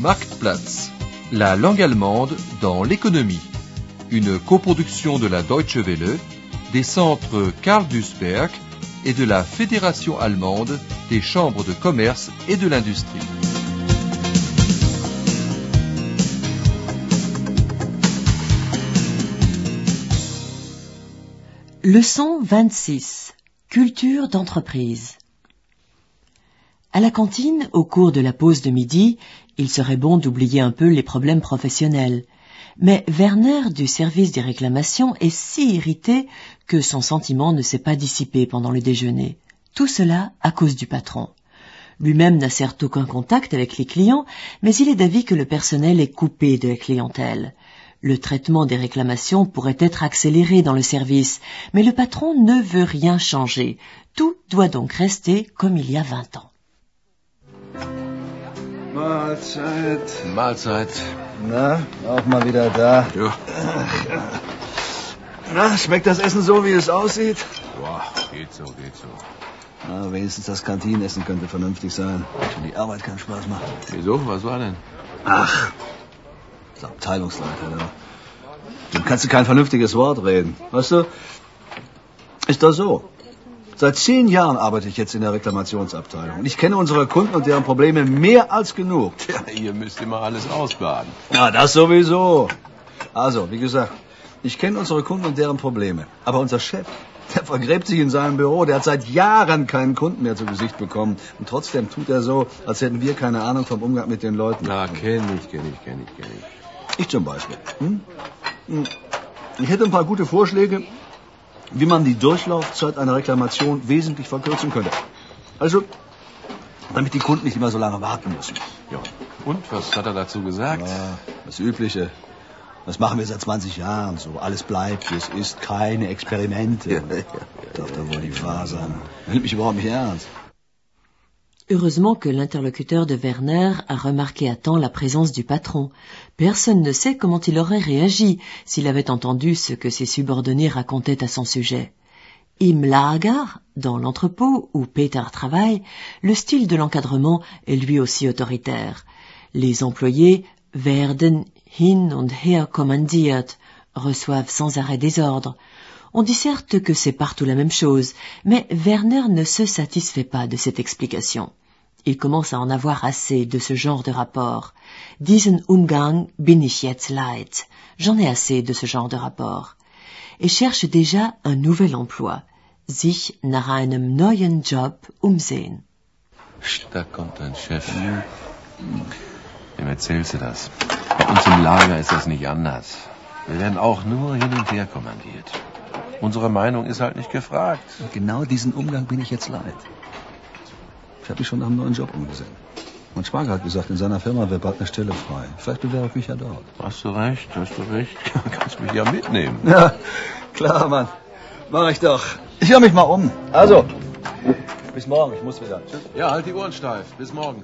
Marktplatz, la langue allemande dans l'économie. Une coproduction de la Deutsche Welle, des centres Karl Duisberg et de la Fédération allemande des chambres de commerce et de l'industrie. Leçon 26. Culture d'entreprise. À la cantine, au cours de la pause de midi, il serait bon d'oublier un peu les problèmes professionnels. Mais Werner du service des réclamations est si irrité que son sentiment ne s'est pas dissipé pendant le déjeuner. Tout cela à cause du patron. Lui-même n'a certes aucun contact avec les clients, mais il est d'avis que le personnel est coupé de la clientèle. Le traitement des réclamations pourrait être accéléré dans le service, mais le patron ne veut rien changer. Tout doit donc rester comme il y a vingt ans. Mahlzeit. Mahlzeit. Na, auch mal wieder da. Ja. Na, schmeckt das Essen so, wie es aussieht? Boah, geht so, geht so. Na, wenigstens das Kantinenessen könnte vernünftig sein. Schon die Arbeit keinen Spaß macht. Wieso? Was war denn? Ach, der Abteilungsleiter, da. Dem kannst du kein vernünftiges Wort reden. Weißt du, ist doch so. Seit zehn Jahren arbeite ich jetzt in der Reklamationsabteilung. Und ich kenne unsere Kunden und deren Probleme mehr als genug. Ja, ihr müsst immer alles ausbaden. Na, das sowieso. Also, wie gesagt, ich kenne unsere Kunden und deren Probleme. Aber unser Chef, der vergräbt sich in seinem Büro. Der hat seit Jahren keinen Kunden mehr zu Gesicht bekommen. Und trotzdem tut er so, als hätten wir keine Ahnung vom Umgang mit den Leuten. Na, kenn ich, kenn ich, kenn ich, kenn ich. Ich zum Beispiel. Hm? Hm. Ich hätte ein paar gute Vorschläge, wie man die Durchlaufzeit einer Reklamation wesentlich verkürzen könnte. Also, damit die Kunden nicht immer so lange warten müssen. Ja. Und, was hat er dazu gesagt? Ja, das Übliche. Das machen wir seit 20 Jahren so. Alles bleibt, wie es ist. Keine Experimente. Ja, ja, Darf da wohl die. Er nimmt mich überhaupt nicht ernst. Heureusement que l'interlocuteur de Werner a remarqué à temps la présence du patron. Personne ne sait comment il aurait réagi s'il avait entendu ce que ses subordonnés racontaient à son sujet. Im Lager, dans l'entrepôt où Peter travaille, le style de l'encadrement est lui aussi autoritaire. Les employés werden hin und her kommandiert, reçoivent sans arrêt des ordres. On dit certes que c'est partout la même chose, mais Werner ne se satisfait pas de cette explication. Il commence à en avoir assez de ce genre de rapport. Diesen Umgang bin ich jetzt leid. J'en ai assez de ce genre de rapport. Et cherche déjà un nouvel emploi. Sich nach einem neuen Job umsehen. Da kommt dein Chef. Wem erzählst du das? Bei uns im Lager ist das nicht anders. Wir werden auch nur hin und her kommandiert. Unsere Meinung ist halt nicht gefragt. Und genau diesen Umgang bin ich jetzt leid. Ich habe mich schon nach einem neuen Job umgesehen. Mein Schwager hat gesagt, in seiner Firma wäre bald eine Stelle frei. Vielleicht bewerbe ich mich ja dort. Hast du recht, hast du recht. Kannst mich ja mitnehmen. Ja, klar, Mann. Mach ich doch. Ich höre mich mal um. Also, bis morgen. Ich muss wieder. Tschüss. Ja, halt die Ohren steif. Bis morgen.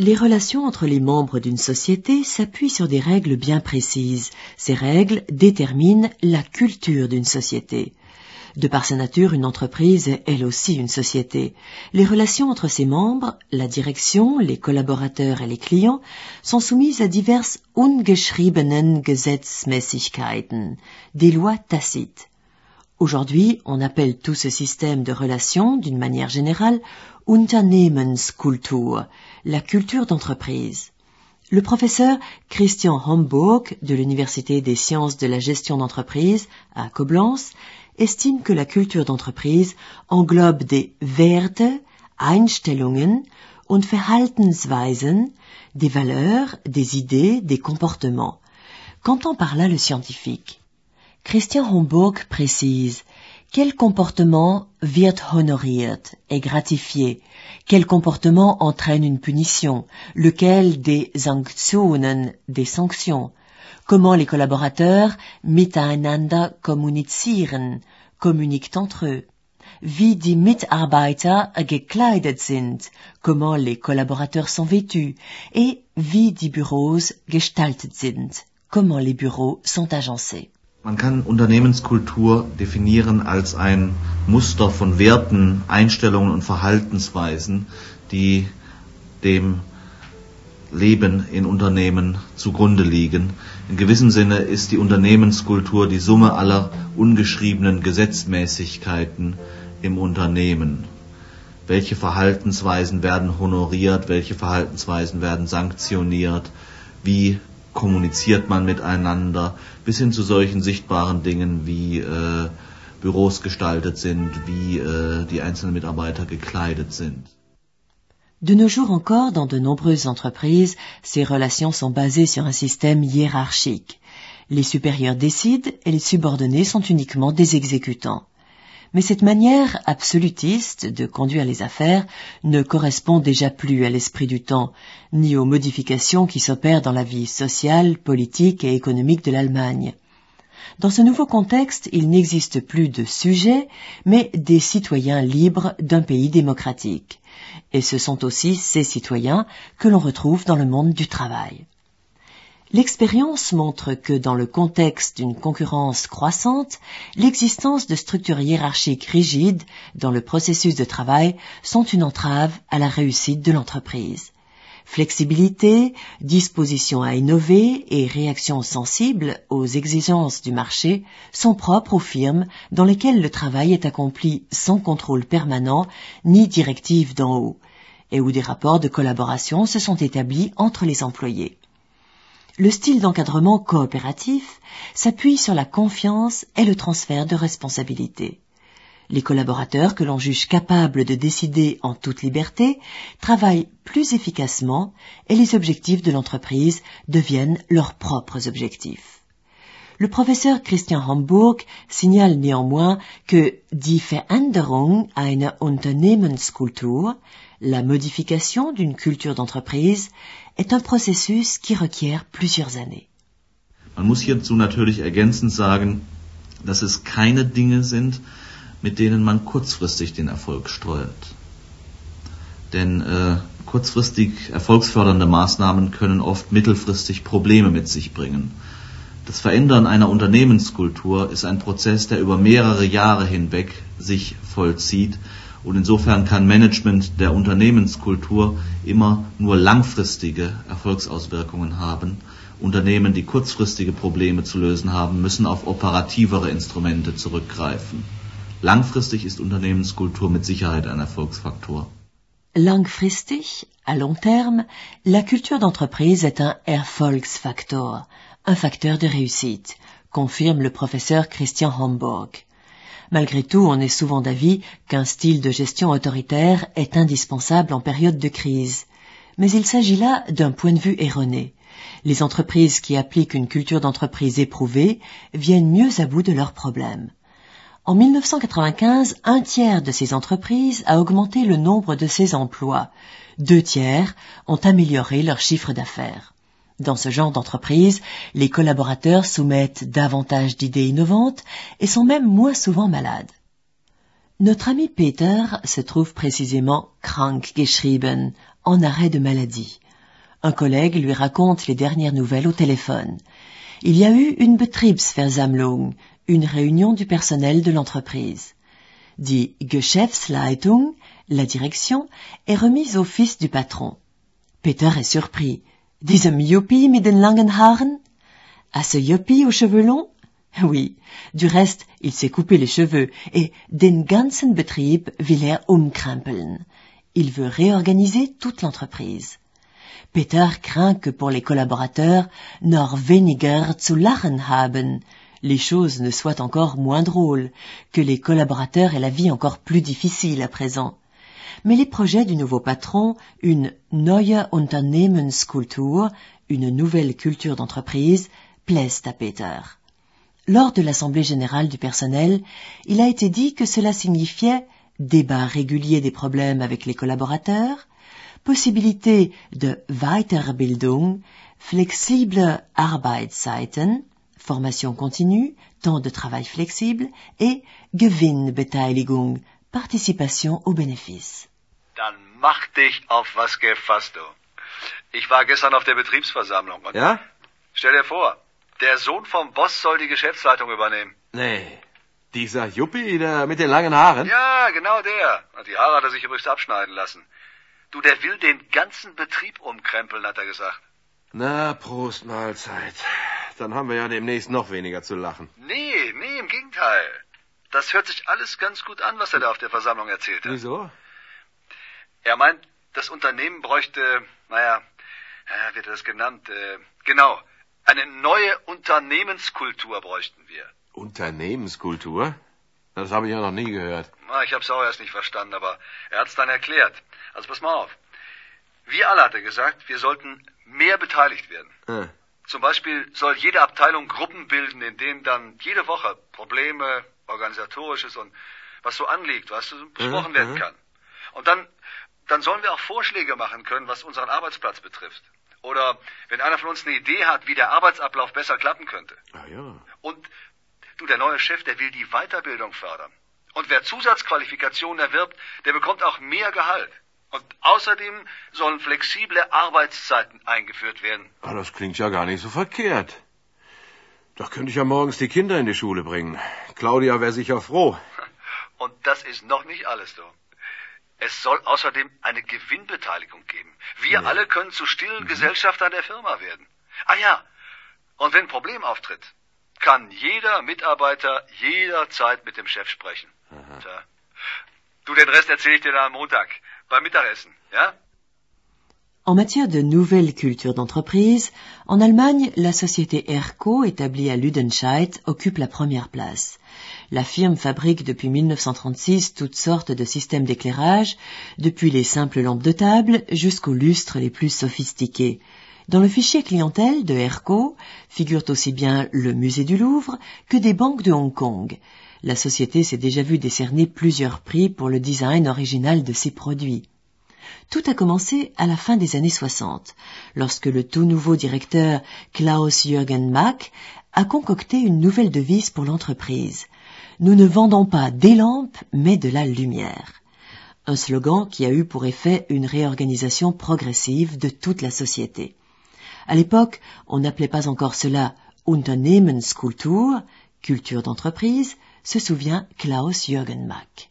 Les relations entre les membres d'une société s'appuient sur des règles bien précises. Ces règles déterminent la culture d'une société. De par sa nature, une entreprise est elle aussi une société. Les relations entre ses membres, la direction, les collaborateurs et les clients sont soumises à diverses ungeschriebenen Gesetzmäßigkeiten, des lois tacites. Aujourd'hui, on appelle tout ce système de relations, d'une manière générale, Unternehmenskultur, la culture d'entreprise. Le professeur Christian Homburg de l'Université des sciences de la gestion d'entreprise à Koblenz estime que la culture d'entreprise englobe des Werte, Einstellungen und Verhaltensweisen, des valeurs, des idées, des comportements. Qu'entend par là le scientifique? Christian Homburg précise quel comportement wird honoriert, est gratifié, quel comportement entraîne une punition, lequel des Sanktionen, des sanctions, comment les collaborateurs miteinander kommunizieren, communiquent entre eux, wie die Mitarbeiter gekleidet sind, comment les collaborateurs sont vêtus, et wie die Büros gestaltet sind, comment les bureaux sont agencés? Man kann Unternehmenskultur definieren als ein Muster von Werten, Einstellungen und Verhaltensweisen, die dem Leben in Unternehmen zugrunde liegen. In gewissem Sinne ist die Unternehmenskultur die Summe aller ungeschriebenen Gesetzmäßigkeiten im Unternehmen. Welche Verhaltensweisen werden honoriert, welche Verhaltensweisen werden sanktioniert, wie kommuniziert man miteinander, bis hin zu solchen sichtbaren Dingen wie äh, Büros gestaltet sind, wie äh, die einzelnen Mitarbeiter gekleidet sind. De nos jours encore, dans de nombreuses entreprises, ces relations sont basées sur un système hiérarchique. Les supérieurs décident et les subordonnés sont uniquement des exécutants. Mais cette manière absolutiste de conduire les affaires ne correspond déjà plus à l'esprit du temps, ni aux modifications qui s'opèrent dans la vie sociale, politique et économique de l'Allemagne. Dans ce nouveau contexte, il n'existe plus de sujets, mais des citoyens libres d'un pays démocratique. Et ce sont aussi ces citoyens que l'on retrouve dans le monde du travail. L'expérience montre que dans le contexte d'une concurrence croissante, l'existence de structures hiérarchiques rigides dans le processus de travail sont une entrave à la réussite de l'entreprise. Flexibilité, disposition à innover et réaction sensible aux exigences du marché sont propres aux firmes dans lesquelles le travail est accompli sans contrôle permanent ni directive d'en haut, et où des rapports de collaboration se sont établis entre les employés. Le style d'encadrement coopératif s'appuie sur la confiance et le transfert de responsabilités. Les collaborateurs que l'on juge capables de décider en toute liberté travaillent plus efficacement et les objectifs de l'entreprise deviennent leurs propres objectifs. Le professeur Christian Hamburg signale néanmoins que die Veränderung einer Unternehmenskultur, la modification d'une culture d'entreprise, est un processus qui requiert plusieurs années. Man muss hierzu natürlich ergänzend sagen, dass es keine Dinge sind, mit denen man kurzfristig den Erfolg steuert. Denn äh, kurzfristig erfolgsfördernde Maßnahmen können oft mittelfristig Probleme mit sich bringen. Das Verändern einer Unternehmenskultur ist ein Prozess, der über mehrere Jahre hinweg sich vollzieht und insofern kann Management der Unternehmenskultur immer nur langfristige Erfolgsauswirkungen haben. Unternehmen, die kurzfristige Probleme zu lösen haben, müssen auf operativere Instrumente zurückgreifen. Langfristig ist Unternehmenskultur mit Sicherheit ein Erfolgsfaktor. Langfristig, à long terme, la culture d'entreprise est un Erfolgsfaktor, un facteur de réussite, confirme le professeur Christian Homburg. Malgré tout, on est souvent d'avis qu'un style de gestion autoritaire est indispensable en période de crise. Mais il s'agit là d'un point de vue erroné. Les entreprises qui appliquent une culture d'entreprise éprouvée viennent mieux à bout de leurs problèmes. En 1995, un tiers de ces entreprises a augmenté le nombre de ses emplois. Deux tiers ont amélioré leur chiffre d'affaires. Dans ce genre d'entreprise, les collaborateurs soumettent davantage d'idées innovantes et sont même moins souvent malades. Notre ami Peter se trouve précisément krank geschrieben, en arrêt de maladie. Un collègue lui raconte les dernières nouvelles au téléphone. Il y a eu une Betriebsversammlung, une réunion du personnel de l'entreprise. Die Geschäftsleitung, la direction, est remise au fils du patron. Peter est surpris. Diesem Yuppie mit den langen Haaren? À ce Yuppie aux cheveux longs? Oui. Du reste, il s'est coupé les cheveux et den ganzen Betrieb will er umkrempeln. Il veut réorganiser toute l'entreprise. Peter craint que pour les collaborateurs, noch weniger zu lachen haben, les choses ne soient encore moins drôles, que les collaborateurs aient la vie encore plus difficile à présent. Mais les projets du nouveau patron, une neue Unternehmenskultur, une nouvelle culture d'entreprise, plaisent à Peter. Lors de l'Assemblée générale du personnel, il a été dit que cela signifiait débat régulier des problèmes avec les collaborateurs, possibilité de Weiterbildung, flexible Arbeitszeiten, formation continue, temps de travail flexible et Gewinnbeteiligung, participation aux bénéfices. Dann mach dich auf was gefasst, du. Ich war gestern auf der Betriebsversammlung und Ja? stell dir vor, der Sohn vom Boss soll die Geschäftsleitung übernehmen. Nee. Dieser Juppie, der mit den langen Haaren? Ja, genau der. Die Haare hat er sich übrigens abschneiden lassen. Du, der will den ganzen Betrieb umkrempeln, hat er gesagt. Na, Prost Mahlzeit. Dann haben wir ja demnächst noch weniger zu lachen. Nee, nee, im Gegenteil. Das hört sich alles ganz gut an, was er da auf der Versammlung erzählt hat. Wieso? Er meint, das Unternehmen bräuchte, naja, wie hat er das genannt? Äh, genau, eine neue Unternehmenskultur bräuchten wir. Unternehmenskultur? Das habe ich ja noch nie gehört. Na, ich habe es auch erst nicht verstanden, aber er hat es dann erklärt. Also pass mal auf. Wir alle, hat er gesagt, wir sollten mehr beteiligt werden. Äh. Zum Beispiel soll jede Abteilung Gruppen bilden, in denen dann jede Woche Probleme, organisatorisches und was so anliegt, was besprochen werden kann. Und dann, dann sollen wir auch Vorschläge machen können, was unseren Arbeitsplatz betrifft. Oder wenn einer von uns eine Idee hat, wie der Arbeitsablauf besser klappen könnte. Ah ja. Und du, der neue Chef, der will die Weiterbildung fördern. Und wer Zusatzqualifikationen erwirbt, der bekommt auch mehr Gehalt. Und außerdem sollen flexible Arbeitszeiten eingeführt werden. Ah, das klingt ja gar nicht so verkehrt. Da könnte ich ja morgens die Kinder in die Schule bringen. Claudia wäre sicher froh. Und das ist noch nicht alles, du. Es soll außerdem eine Gewinnbeteiligung geben. Wir alle können zu stillen Gesellschaftern der Firma werden. Ah ja, und wenn ein Problem auftritt, kann jeder Mitarbeiter jederzeit mit dem Chef sprechen. Tja. Du, den Rest erzähle ich dir dann am Montag, beim Mittagessen, ja? En matière de nouvelle culture d'entreprise, en Allemagne, la société Erco, établie à Ludenscheid, occupe la première place. La firme fabrique depuis 1936 toutes sortes de systèmes d'éclairage, depuis les simples lampes de table jusqu'aux lustres les plus sophistiqués. Dans le fichier clientèle de Erco figurent aussi bien le musée du Louvre que des banques de Hong Kong. La société s'est déjà vue décerner plusieurs prix pour le design original de ses produits. Tout a commencé à la fin des années 60, lorsque le tout nouveau directeur Klaus-Jürgen Mack a concocté une nouvelle devise pour l'entreprise. Nous ne vendons pas des lampes, mais de la lumière. Un slogan qui a eu pour effet une réorganisation progressive de toute la société. À l'époque, on n'appelait pas encore cela Unternehmenskultur, culture d'entreprise, se souvient Klaus-Jürgen Mack.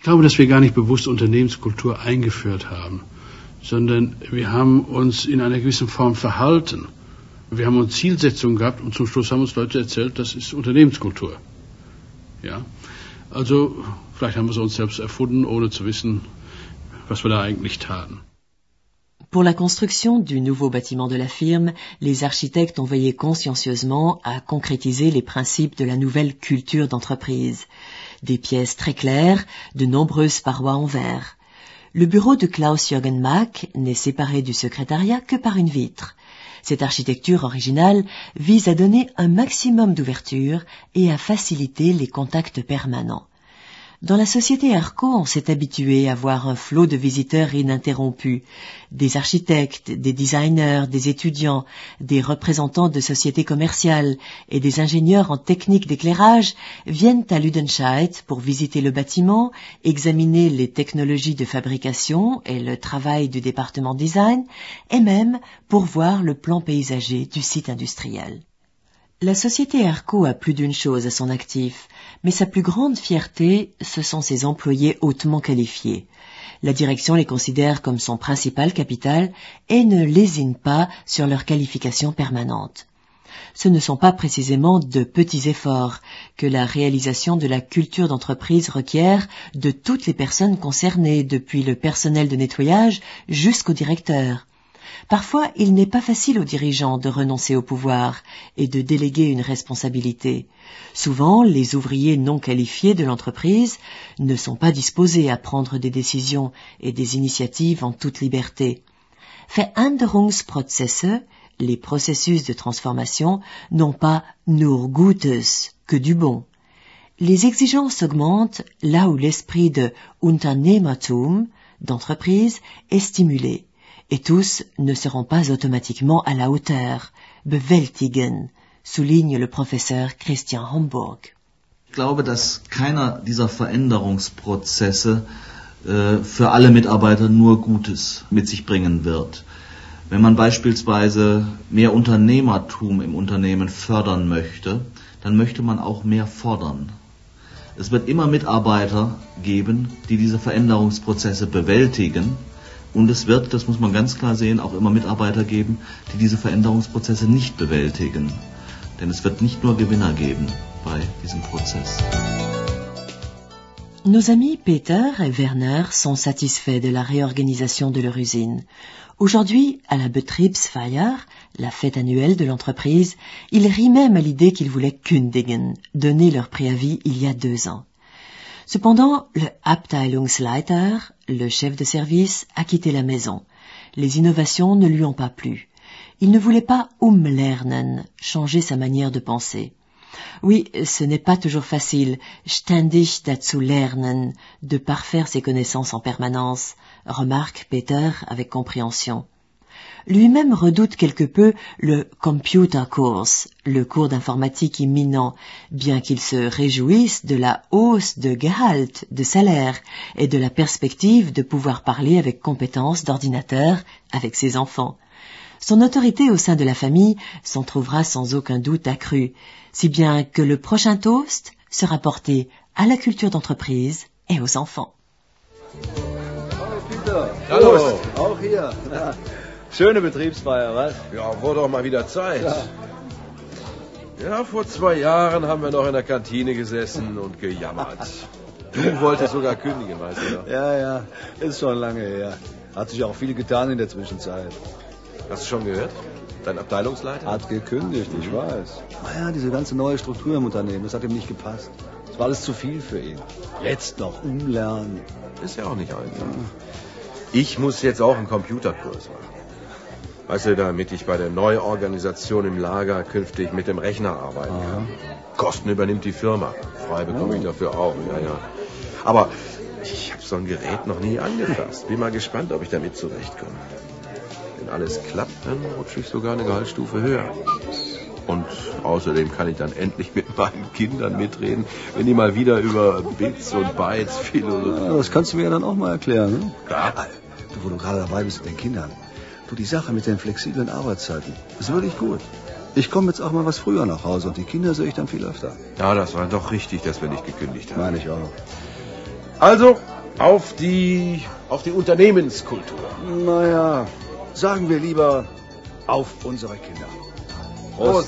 Ich glaube, dass wir gar nicht bewusst Unternehmenskultur eingeführt haben, sondern wir haben uns in einer gewissen Form verhalten. Wir haben uns Zielsetzungen gehabt und zum Schluss haben uns Leute erzählt, das ist Unternehmenskultur. Ja, also vielleicht haben wir es uns selbst erfunden, ohne zu wissen, was wir da eigentlich taten. Pour la construction du nouveau bâtiment de la firme, les architectes ont veillé consciencieusement à concrétiser les principes de la nouvelle culture d'entreprise. Des pièces très claires, de nombreuses parois en verre. Le bureau de Klaus-Jürgen Mack n'est séparé du secrétariat que par une vitre. Cette architecture originale vise à donner un maximum d'ouverture et à faciliter les contacts permanents. Dans la société Erco, on s'est habitué à voir un flot de visiteurs ininterrompu. Des architectes, des designers, des étudiants, des représentants de sociétés commerciales et des ingénieurs en technique d'éclairage viennent à Ludenscheid pour visiter le bâtiment, examiner les technologies de fabrication et le travail du département design, et même pour voir le plan paysager du site industriel. La société Erco a plus d'une chose à son actif, mais sa plus grande fierté, ce sont ses employés hautement qualifiés. La direction les considère comme son principal capital et ne lésine pas sur leur qualification permanente. Ce ne sont pas précisément de petits efforts que la réalisation de la culture d'entreprise requiert de toutes les personnes concernées, depuis le personnel de nettoyage jusqu'au directeur. Parfois, il n'est pas facile aux dirigeants de renoncer au pouvoir et de déléguer une responsabilité. Souvent, les ouvriers non qualifiés de l'entreprise ne sont pas disposés à prendre des décisions et des initiatives en toute liberté. Veränderungsprozesse, les processus de transformation, n'ont pas nur Gutes, que du bon. Les exigences augmentent là où l'esprit de Unternehmertum, d'entreprise, est stimulé et tous ne seront pas automatiquement à la hauteur. Bewältigen, souligne le professeur Christian Homburg. Ich glaube, dass keiner dieser Veränderungsprozesse äh, für alle Mitarbeiter nur Gutes mit sich bringen wird. Wenn man beispielsweise mehr Unternehmertum im Unternehmen fördern möchte, dann möchte man auch mehr fordern. Es wird immer Mitarbeiter geben, die diese Veränderungsprozesse bewältigen, Und es wird, das muss man ganz klar sehen, auch immer Mitarbeiter geben, die diese Veränderungsprozesse nicht bewältigen. Denn es wird nicht nur Gewinner geben bei diesem Prozess. Nos amis Peter et Werner sont satisfaits de la réorganisation de leur usine. Aujourd'hui, à la Betriebsfeier, la fête annuelle de l'entreprise, ils rient même à l'idée qu'ils voulaient kündigen, donner leur préavis il y a deux ans. Cependant, le Abteilungsleiter, le chef de service, a quitté la maison. Les innovations ne lui ont pas plu. Il ne voulait pas umlernen, changer sa manière de penser. Oui, ce n'est pas toujours facile, ständig dazu lernen, de parfaire ses connaissances en permanence, remarque Peter avec compréhension. Lui-même redoute quelque peu le computer course, le cours d'informatique imminent, bien qu'il se réjouisse de la hausse de Gehalt, de salaire, et de la perspective de pouvoir parler avec compétence d'ordinateur avec ses enfants. Son autorité au sein de la famille s'en trouvera sans aucun doute accrue, si bien que le prochain toast sera porté à la culture d'entreprise et aux enfants. Schöne Betriebsfeier, was? Ja, wurde doch mal wieder Zeit. Ja. ja, vor zwei Jahren haben wir noch in der Kantine gesessen und gejammert. Du wolltest sogar kündigen, weißt du noch? Ja, ja, ist schon lange her. Hat sich auch viel getan in der Zwischenzeit. Hast du schon gehört? Dein Abteilungsleiter? Hat gekündigt, ich weiß. Naja, diese ganze neue Struktur im Unternehmen, das hat ihm nicht gepasst. Das war alles zu viel für ihn. Jetzt noch umlernen. Ist ja auch nicht einfach. Ich muss jetzt auch einen Computerkurs machen. Weißt du, damit ich bei der Neuorganisation im Lager künftig mit dem Rechner arbeiten kann. Kosten übernimmt die Firma. Frei bekomme ich dafür auch, ja, ja. Aber ich habe so ein Gerät noch nie angefasst. Bin mal gespannt, ob ich damit zurechtkomme. Wenn alles klappt, dann rutsche ich sogar eine Gehaltsstufe höher. Und außerdem kann ich dann endlich mit meinen Kindern mitreden, wenn die mal wieder über Bits und Bytes philosophieren. Ja, das kannst du mir ja dann auch mal erklären. Ne? Klar. Du, wo du gerade dabei bist mit den Kindern. Du, die Sache mit den flexiblen Arbeitszeiten ist wirklich gut. Ich komme jetzt auch mal was früher nach Hause und die Kinder sehe ich dann viel öfter. Ja, das war doch richtig, dass wir nicht gekündigt haben. Meine ich auch. Also, auf die, auf die Unternehmenskultur. Naja, sagen wir lieber auf unsere Kinder. Prost.